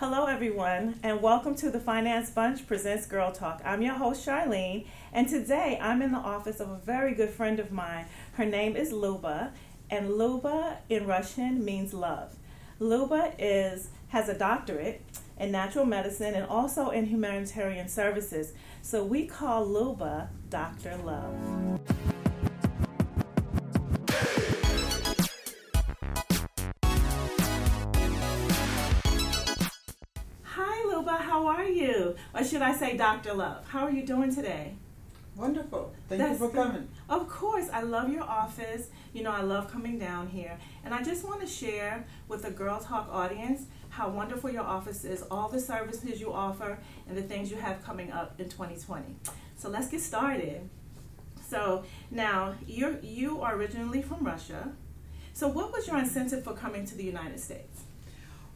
Hello, everyone, and welcome to the Finance Bunch Presents Girl Talk. I'm your host, Charlene, and today I'm in the office of a very good friend of mine. Her name is Luba, and Luba in Russian means love. Luba is has a doctorate in natural medicine and also in humanitarian services. So we call Luba Dr. Love. Or should I say Dr. Love? How are you doing today? Wonderful. Thank That's you for coming. Of course. I love your office. You know, I love coming down here. And I just want to share with the Girl Talk audience how wonderful your office is, all the services you offer, and the things you have coming up in 2020. So let's get started. So now, you're, you are originally from Russia. So, what was your incentive for coming to the United States?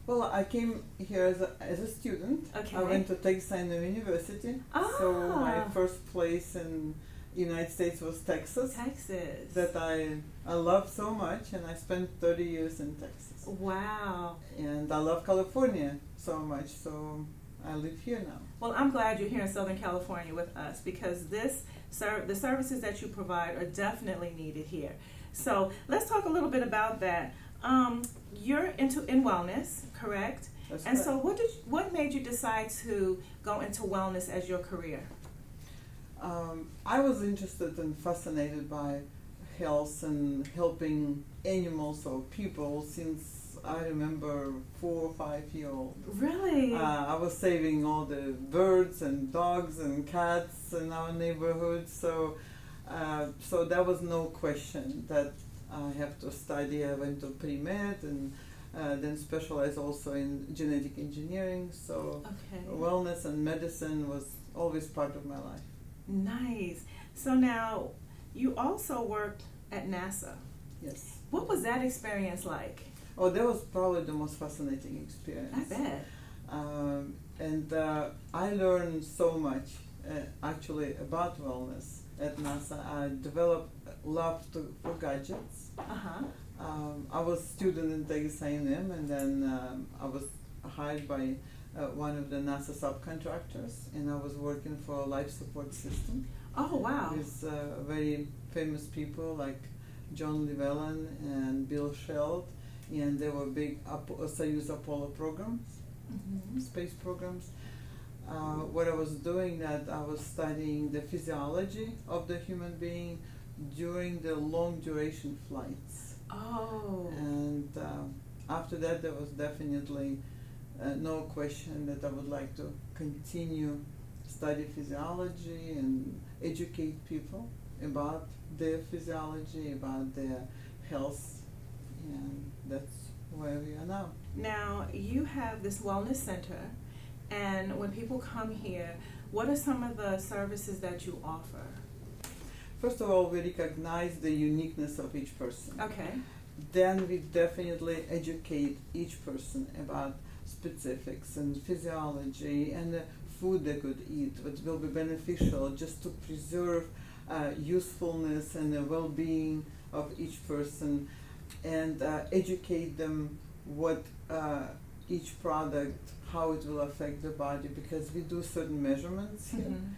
Well, I came here as a, as a student. Okay. I went to Texas A&M University. Ah. So my first place in United States was Texas. Texas. That I I love so much, and I spent 30 years in Texas. Wow. And I love California so much, so I live here now. Well, I'm glad you're here in Southern California with us because this ser- the services that you provide are definitely needed here. So let's talk a little bit about that. Um, you're into in wellness, correct? That's and correct. so, what did what made you decide to go into wellness as your career? Um, I was interested and fascinated by health and helping animals or people since I remember four or five year old. Really? Uh, I was saving all the birds and dogs and cats in our neighborhood, so uh, so there was no question that I have to study. I went to pre med and uh, then specialized also in genetic engineering. So okay. wellness and medicine was always part of my life. Nice. So now you also worked at NASA. Yes. What was that experience like? Oh, that was probably the most fascinating experience. I bet. Um, and uh, I learned so much uh, actually about wellness at NASA. I developed love to, for gadgets. Uh-huh. Um, I was student in Texas A&M, and then um, I was hired by uh, one of the NASA subcontractors, and I was working for a life support system. Oh wow! With uh, very famous people like John Llewellyn and Bill Scheld, and they were big Ap- Soyuz Apollo programs, mm-hmm. space programs. Uh, what I was doing that I was studying the physiology of the human being during the long duration flights. Oh. And uh, after that, there was definitely uh, no question that I would like to continue study physiology and educate people about their physiology, about their health, and that's where we are now. Now, you have this wellness center, and when people come here, what are some of the services that you offer? First of all, we recognize the uniqueness of each person. Okay. Then we definitely educate each person about specifics and physiology and the food they could eat, which will be beneficial just to preserve uh, usefulness and the well-being of each person, and uh, educate them what uh, each product, how it will affect the body, because we do certain measurements here. Mm-hmm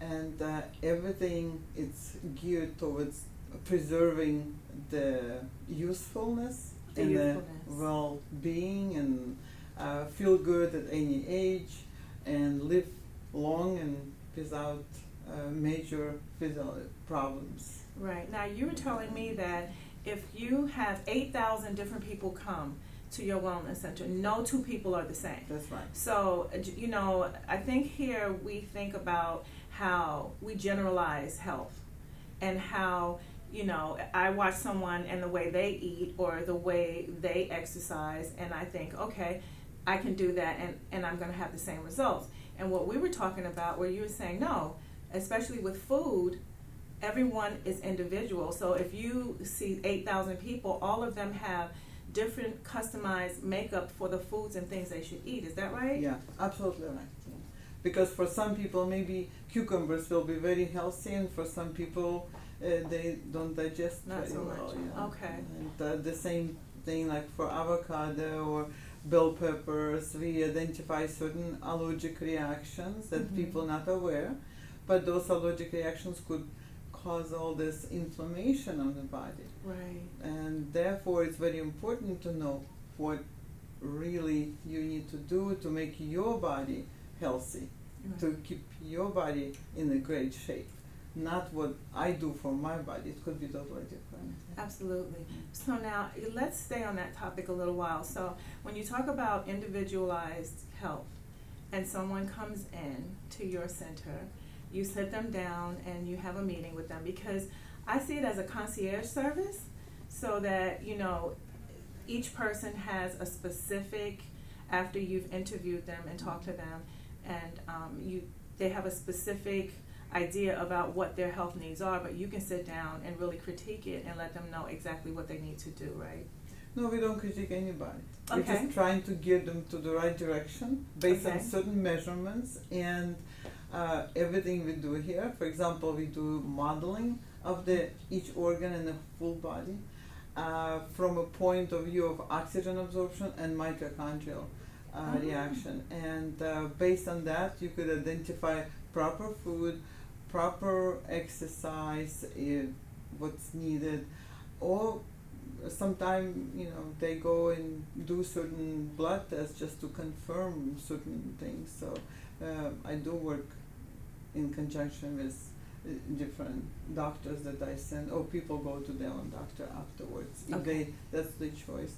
and uh, everything is geared towards preserving the usefulness the and usefulness. the well-being and uh, feel good at any age and live long and without uh, major physical problems. Right. Now, you were telling me that if you have 8,000 different people come to your wellness center, no two people are the same. That's right. So, uh, you know, I think here we think about how we generalize health and how you know i watch someone and the way they eat or the way they exercise and i think okay i can do that and, and i'm going to have the same results and what we were talking about where you were saying no especially with food everyone is individual so if you see 8000 people all of them have different customized makeup for the foods and things they should eat is that right yeah absolutely right because for some people maybe cucumbers will be very healthy and for some people uh, they don't digest Not very so well. much. Yeah. Okay. And uh, the same thing like for avocado or bell peppers. We identify certain allergic reactions that Mhm. people not aware, but those allergic reactions could cause all this inflammation on the body, Right. and therefore it's very important to know what really you need to do to make your body healthy right. to keep your body in a great shape. Not what I do for my body. It could be totally different. Absolutely. Mm-hmm. So now let's stay on that topic a little while. So when you talk about individualized health and someone comes in to your center, you sit them down and you have a meeting with them because I see it as a concierge service so that, you know, each person has a specific after you've interviewed them and talked to them and um, you they have a specific idea about what their health needs are, but you can sit down and really critique it and let them know exactly what they need to do, right? No, we don't critique anybody. We're just trying to get them to the right direction based on certain measurements and uh, everything we do here. For example, we do modeling of the each organ in the full body uh, from a point of view of oxygen absorption and mitochondrial uh, Oh. reaction. And uh, based on that, you could identify proper food, proper exercise, uh, what's needed, or sometimes you know they go and do certain blood tests just to confirm certain things. So uh, I do work in conjunction with uh, different doctors that I send, or people go to their own doctor afterwards if Okay. they that's the choice.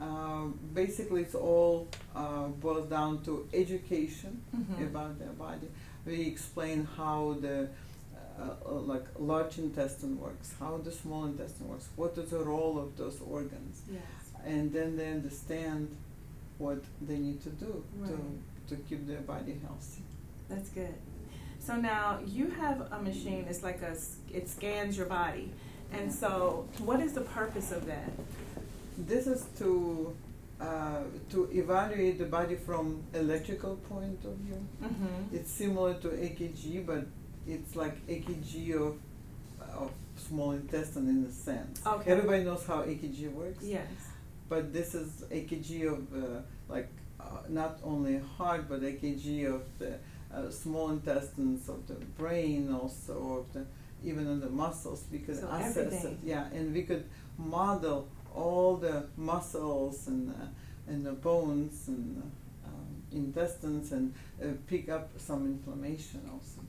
Um, basically, it's all uh, boils down to education Mhm. about their body. We explain how the uh, uh, like large intestine works, how the small intestine works, what is the role of those organs, Yes. and then they understand what they need to do Right. to to keep their body healthy. That's good. So now you have a machine. It's like a it scans your body, and so what is the purpose of that? This is to uh, to evaluate the body from electrical point of view. Mm-hmm. It's similar to AKG, but it's like AKG of of small intestine in a sense. Okay. Everybody knows how AKG works. Yes. But this is AKG of uh, like uh, not only heart, but AKG of the uh, small intestines of the brain, also of the even of the muscles. We could So assess it, yeah, and we could model all the muscles and uh, and the bones and uh, um, intestines and uh, pick up some inflammation also.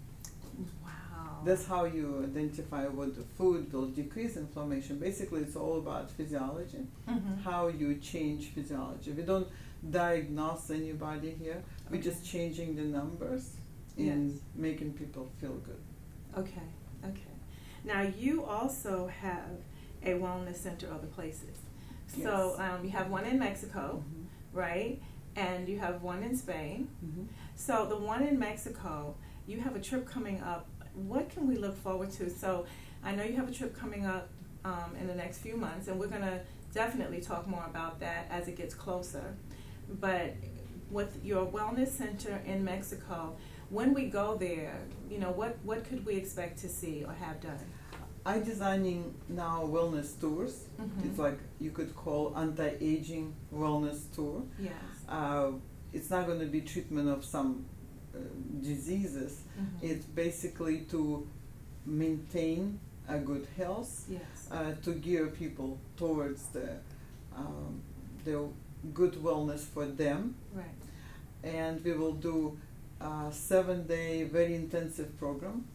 Wow. That's how you identify what the food will decrease inflammation. Basically, it's all about physiology Mhm. how you change physiology. We don't diagnose anybody here. We're Okay. just changing the numbers and Yes. making people feel good. Okay. Okay. Now you also have a wellness center other places. So Yes. um, you have one in Mexico, Mhm. right? And you have one in Spain. Mhm. So the one in Mexico, you have a trip coming up. What can we look forward to? So I know you have a trip coming up um, in the next few months, and we're gonna definitely talk more about that as it gets closer. But with your wellness center in Mexico, when we go there, you know, what what could we expect to see or have done? I'm designing now wellness tours. Mhm. It's like you could call anti-aging wellness tour. Yes. Uh, it's not going to be treatment of some uh, diseases. Mhm. It's basically to maintain a good health yes. uh, to gear people towards the um, the good wellness for them. right. And we will do a seven day very intensive program,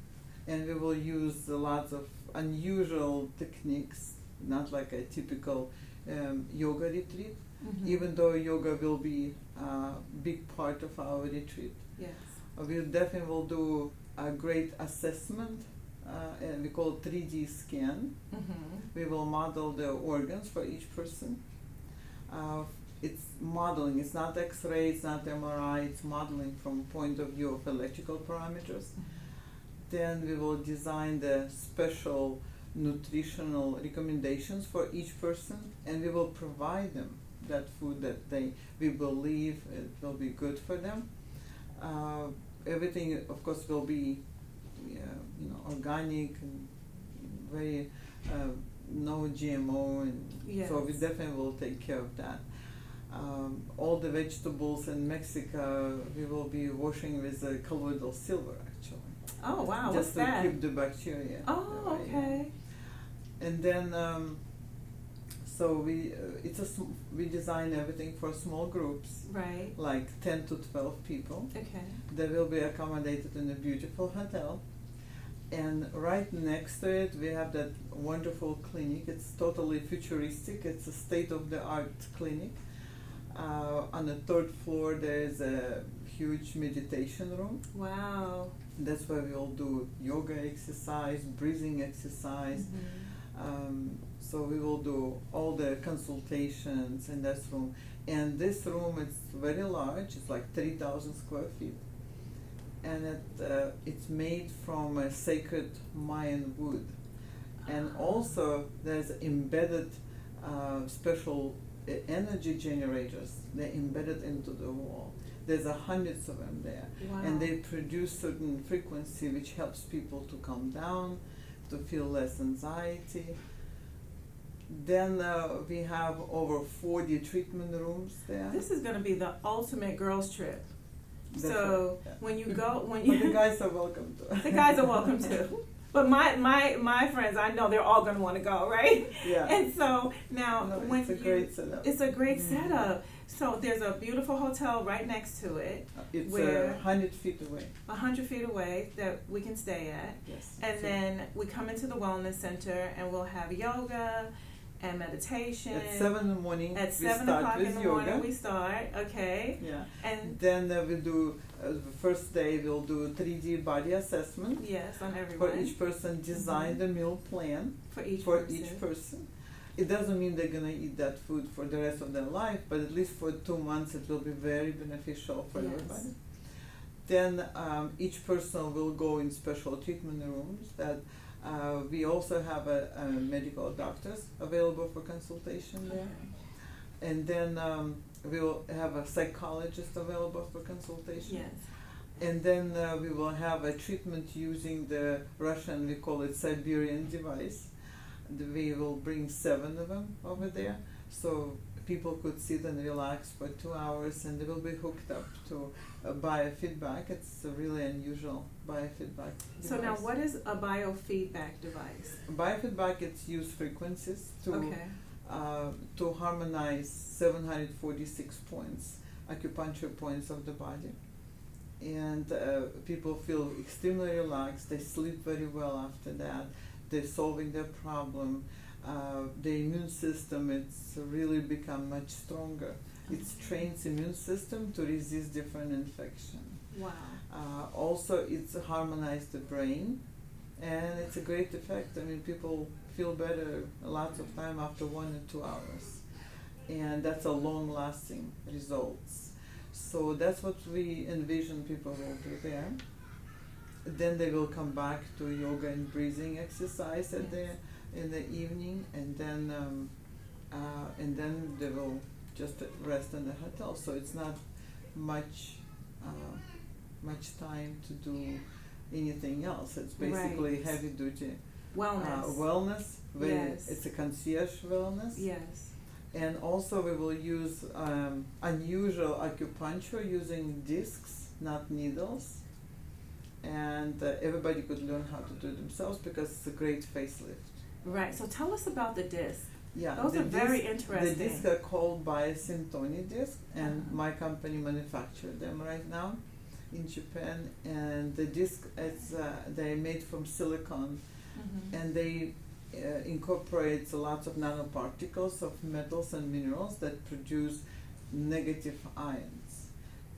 and we will use lots of unusual techniques, not like a typical um, yoga retreat. Mhm. Even though yoga will be a big part of our retreat, Yes. uh, we definitely will do a great assessment, uh, and we call it 3D scan. Mm-hmm. We will model the organs for each person. Uh, it's modeling, it's not X ray, it's not MRI, it's modeling from point of view of electrical parameters. Then we will design the special nutritional recommendations for each person and we will provide them that food that they we believe it will be good for them. Uh, everything of course will be yeah, you know organic and very uh, no GMO and so we definitely will take care of that. Um, all the vegetables in Mexico we will be washing with uh, colloidal silver actually. Oh wow, just what's to that? keep the bacteria. Oh, away. okay. And then, um, so we uh, it's a sm- we design everything for small groups, Right. like ten to twelve people. Okay. They will be accommodated in a beautiful hotel. And right next to it, we have that wonderful clinic. It's totally futuristic. It's a state of the art clinic. Uh, on the third floor, there is a huge meditation room. Wow. That's where we all do yoga exercise, breathing exercise. Mhm. Um, so we will do all the consultations in this room. And this room is very large. It's like three thousand square feet, and it uh, it's made from a sacred Mayan wood. And also there's embedded uh, special uh, energy generators. They're embedded into the wall. There's a hundreds of them there, Wow. and they produce certain frequency which helps people to calm down, to feel less anxiety. Then uh, we have over 40 treatment rooms there. This is going to be the ultimate girls trip. That's so right, when you go, when you the guys are welcome to. the guys are welcome too. But my my my friends, I know they're all going to want to go, right? Yeah. And so now No, when it's a you, great setup. it's a great Mhm. setup. So there's a beautiful hotel right next to it, It's where- a hundred feet away. a hundred feet away that we can stay at. Yes. And then we come into the wellness center and we'll have yoga and meditation. at seven in the morning, At seven o'clock in the yoga. morning we start, okay? yeah. And Then uh, we do uh, the first day we'll do 3D body assessment yes, on everyone. for each person. Design Mhm. the meal plan. for each for person. each person. It doesn't mean they're gonna eat that food for the rest of their life, but at least for two months it will be very beneficial for Yes. everybody. Then um, each person will go in special treatment rooms that uh, we also have a, a medical doctors available for consultation there. Okay. And then um, we'll have a psychologist available for consultation. Yes. And then uh, we will have a treatment using the Russian, we call it Siberian device. We will bring seven of them over there, so people could sit and relax for two hours, and they will be hooked up to a biofeedback. It's a really unusual biofeedback. So now, what is a biofeedback device? biofeedback? It's use frequencies to okay. uh, to harmonize 746 points, acupuncture points of the body. And uh, people feel extremely relaxed, they sleep very well after that, they're solving their problem. Uh, the immune system it's really become much stronger. It trains immune system to resist different infection. Wow. Uh, also, it's harmonized the brain, and it's a great effect. I mean, people feel better lots of time after one or two hours, and that's a long-lasting results. So that's what we envision people will do there. Then they will come back to yoga and breathing exercise at the in the evening, and then um, uh, and then they will just rest in the hotel. So it's not much uh, much time to do anything else. It's basically Right. heavy duty Wellness. uh, wellness. Yes. It's a concierge wellness. yes. And also we will use um, unusual acupuncture using discs, not needles. And uh, everybody could learn how to do it themselves because it's a great facelift. Right. So tell us about the disc. Yeah, Those are very interesting. The discs are called Biosyntony disc, and Uh-huh. my company manufactured them right now in Japan. And the disc, it's uh, they're made from silicon, Mm-hmm. and they uh, incorporate lots of nanoparticles of metals and minerals that produce negative ions.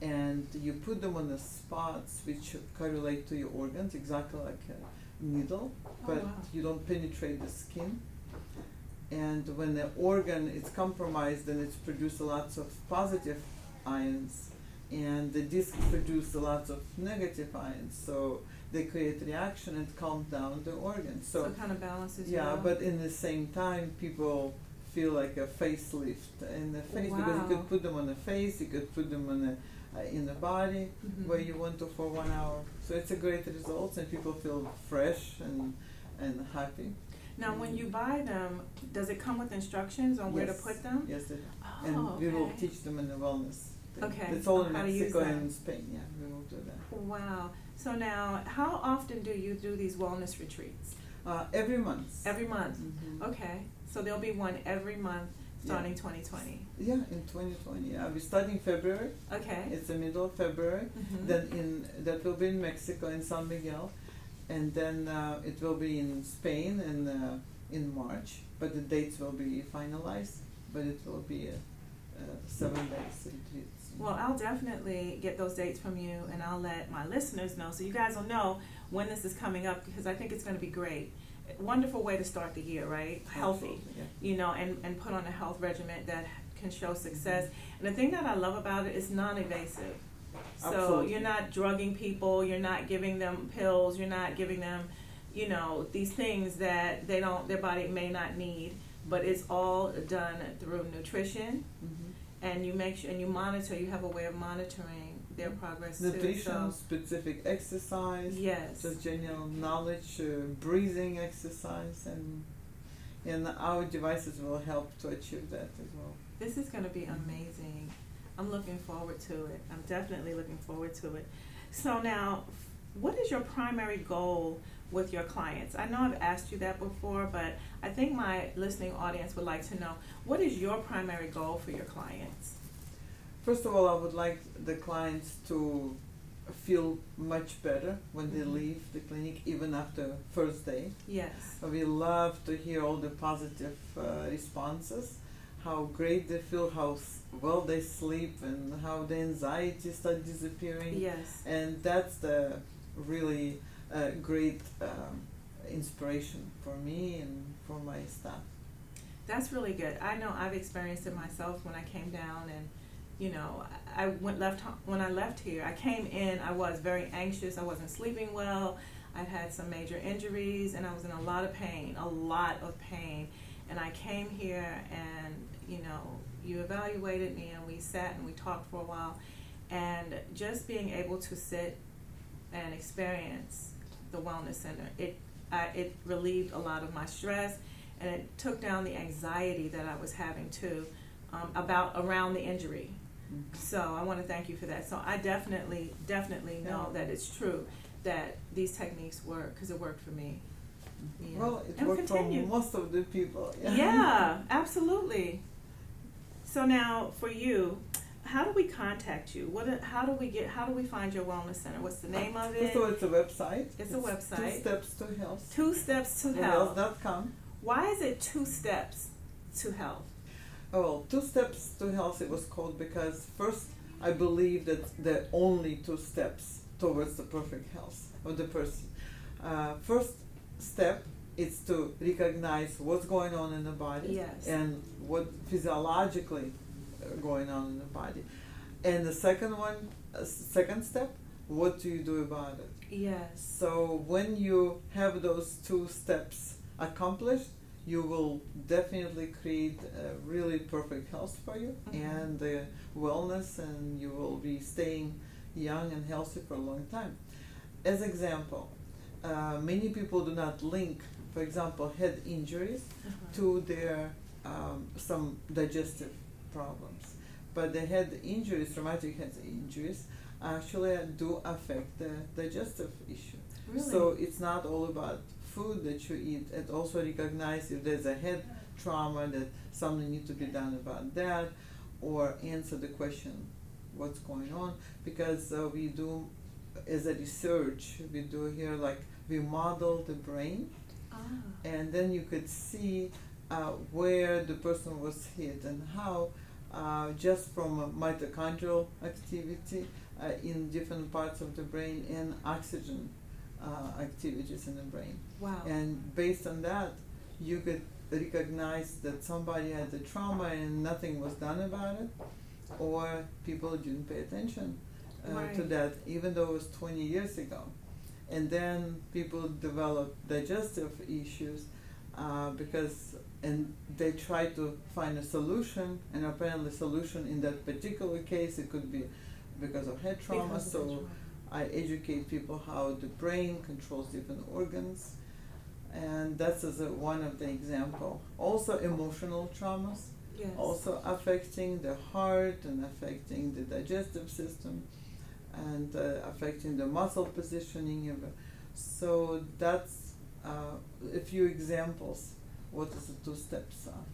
And you put them on the spots which correlate to your organs, exactly like a needle, oh, but oh, wow. you don't penetrate the skin. And when the organ is compromised, then it's produce lots of positive ions, and the disc produce lots of negative ions. So they create reaction and calm down the organ. So, So it kind of balances you yeah, but in the same time, people feel like a facelift in the face because you Wow. could put them on the face, you could put them on the uh, in the body Mhm. where you want to for one hour. So it's a great result, and people feel fresh and and happy. Now, when you buy them, does it come with instructions on where to put them? Yes, it, Oh, and Oh, we will teach them in the wellness. Thing. Okay, It's all in how to use Mexico and Spain. Yeah, we will do that. Wow. So now, how often do you do these wellness retreats? Uh, every month. Every month. Mhm. Okay. So there'll be one every month starting 2020. Yeah, in 2020. Yeah, we're starting February. Okay. It's the middle of February. Mhm. Then in that will be in Mexico in San Miguel, and then uh, it will be in Spain in uh, in March. But the dates will be finalized. But it will be uh, uh, seven days retreats. Well, I'll definitely get those dates from you and I'll let my listeners know so you guys will know when this is coming up because I think it's going to be great. Wonderful way to start the year, right? Healthy. Yeah. you know, and, and put on a health regimen that can show success. And the thing that I love about it is non-invasive. So Absolutely. you're not drugging people, you're not giving them pills, you're not giving them, you know, these things that they don't, their body may not need. But it's all done through nutrition, Mhm. and you make sure and you monitor. You have a way of monitoring their progress too. Nutrition, So specific exercise. yes, just general knowledge, uh, breathing exercise, and and our devices will help to achieve that as well. This is going to be amazing. I'm looking forward to it. I'm definitely looking forward to it. So now, what is your primary goal with your clients? I know I've asked you that before, but I think my listening audience would like to know what is your primary goal for your clients? First of all, I would like the clients to feel much better when they Mhm. leave the clinic, even after first day. Yes. We love to hear all the positive uh, responses, how great they feel, how s- well they sleep, and how the anxiety start disappearing. Yes. and that's the really uh, great um, inspiration for me and for my staff. That's really good. I know I've experienced it myself when I came down and you know, I went left when I left here. I came in, I was very anxious. I wasn't sleeping well. I'd had some major injuries and I was in a lot of pain, a lot of pain. And I came here and, you know, you evaluated me and we sat and we talked for a while. And just being able to sit and experience the wellness center, it I, it relieved a lot of my stress and it took down the anxiety that I was having too um, about around the injury. So I want to thank you for that. So I definitely, definitely know Yeah. that it's true that these techniques work because it worked for me. Yeah. Well, it And worked for most of the people. Yeah, absolutely. So now for you, how do we contact you? What? How do we get? How do we find your wellness center? What's the name of it? All, it's a website. It's a website. Two steps to health. Two steps to health. Health.com. Why is it two steps to health? Oh, well, two steps to health. It was called because first I believe that the only two steps towards the perfect health of the person. Uh, first step is to recognize what's going on in the body Yes. and what physiologically uh, going on in the body. And the second one, uh, second step, what do you do about it? Yes. So when you have those two steps accomplished, you will definitely create a really perfect health for you Mhm. and uh, wellness, and you will be staying young and healthy for a long time. As example, uh, many people do not link, for example, head injuries Uh-huh. to their um, some digestive problems. But the head injuries, traumatic head injuries, actually do affect the digestive issue. Really? So it's not all about food that you eat. and also recognize if there's a head trauma that something needs to be done about that, or answer the question, what's going on? Because uh, we do, as a research, we do here like we model the brain ah. and then you could see uh, where the person was hit and how uh, just from mitochondrial activity uh, in different parts of the brain and oxygen uh, activities in the brain Wow. and based on that you could recognize that somebody had a trauma and nothing was done about it or people didn't pay attention uh, to that even though it was 20 years ago and then people develop digestive issues uh, because and they try to find a solution and apparently solution in that particular case it could be because of head trauma Because so trauma. I educate people how the brain controls different organs, and that's as a, one of the example. Also, emotional traumas Yes. also affecting the heart and affecting the digestive system and uh, affecting the muscle positioning. So that's uh, a few examples what is the two steps are.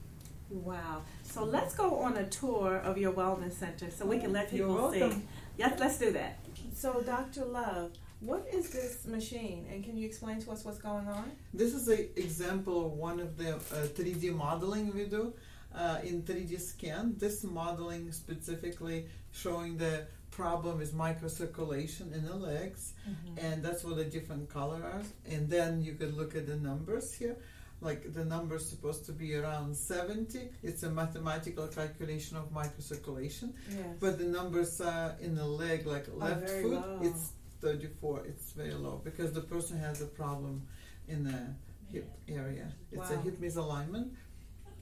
Wow. So let's go on a tour of your wellness center so we can let people see. Welcome. Yes, let's do that. So, Dr. Love, what is this machine and can you explain to us what's going on? This is an example of one of the uh, 3D modeling we do uh, in 3D scan. This modeling specifically showing the problem is microcirculation in the legs, and that's what the different color are. And then you could look at the numbers here. Like the number is supposed to be around 70. It's a mathematical calculation of microcirculation. Yes. But the numbers uh, in the leg, like left foot, low. it's 34. It's very low because the person has a problem in the hip area. It's a hip misalignment.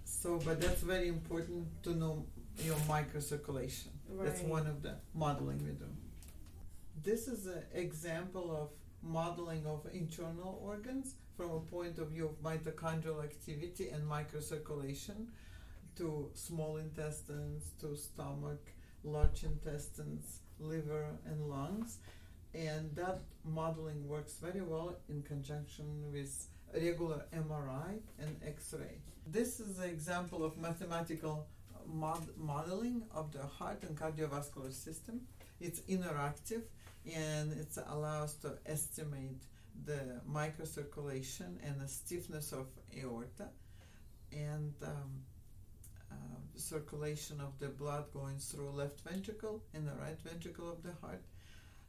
So, but that's very important to know your microcirculation. Right. That's one of the modeling we do. This is an example of modeling of internal organs from a point of view of mitochondrial activity and microcirculation to small intestines, to stomach, large intestines, liver, and lungs. And that modeling works very well in conjunction with regular MRI and X-ray. This is an example of mathematical mod- modeling of the heart and cardiovascular system. It's interactive and it allows to estimate the microcirculation and the stiffness of aorta and um, uh, circulation of the blood going through left ventricle and the right ventricle of the heart.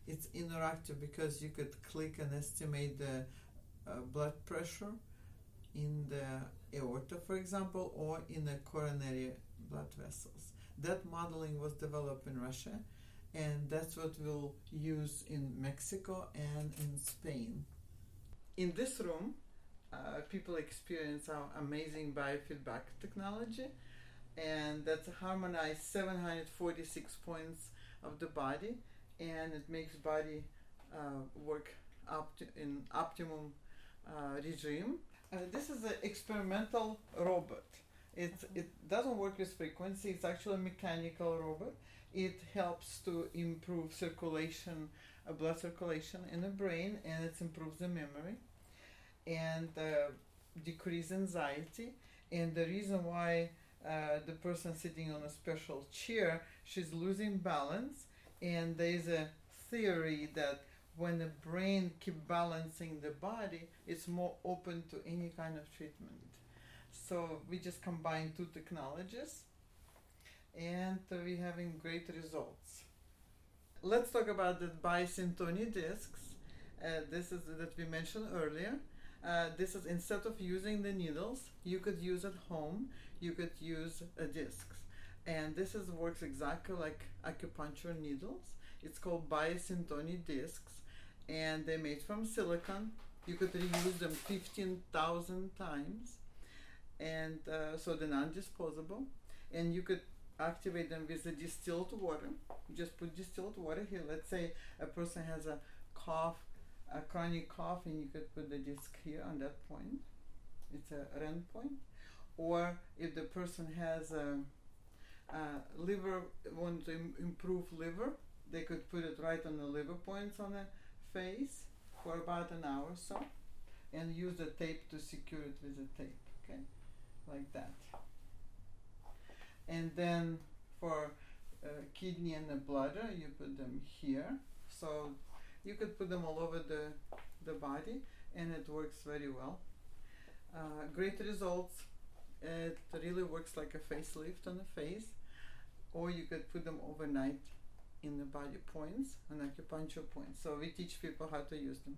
It's interactive because you could click and estimate the uh, blood pressure in the aorta, for example, or in the coronary blood vessels. That modeling was developed in Russia, and that's what we'll use in Mexico and in Spain. In this room, uh, people experience our amazing biofeedback technology, and that's harmonized 746 points of the body, and it makes body uh, work up in optimum uh, regime. Uh, this is an experimental robot. It, it doesn't work with frequency, it's actually a mechanical robot. It helps to improve circulation, uh, blood circulation in the brain, and it improves the memory and decrease anxiety. And the reason why uh, the person sitting on a special chair, she's losing balance, and there is a theory that when the brain keep balancing the body, it's more open to any kind of treatment. So we just combine two technologies, and we're having great results. Let's talk about the Biosyntony discs. Uh, this is that we mentioned earlier. Uh, this is instead of using the needles, you could use at home. You could use uh, discs, and this is works exactly like acupuncture needles. It's called Biosyntony discs, and they're made from silicon. You could reuse them fifteen thousand times, and uh, so they're non-disposable. And you could activate them with the distilled water. Just put distilled water here. Let's say a person has a cough a chronic cough and you could put the disc here on that point. It's a REN point. Or if the person has a, a liver, want to Im- improve liver, they could put it right on the liver points on the face for about an hour or so and use the tape to secure it with the tape, okay? Like that. And then for uh, kidney and the bladder, you put them here. So you could put them all over the, the body and it works very well. Uh, great results. It really works like a facelift on the face, or you could put them overnight in the body points, an acupuncture points. So we teach people how to use them.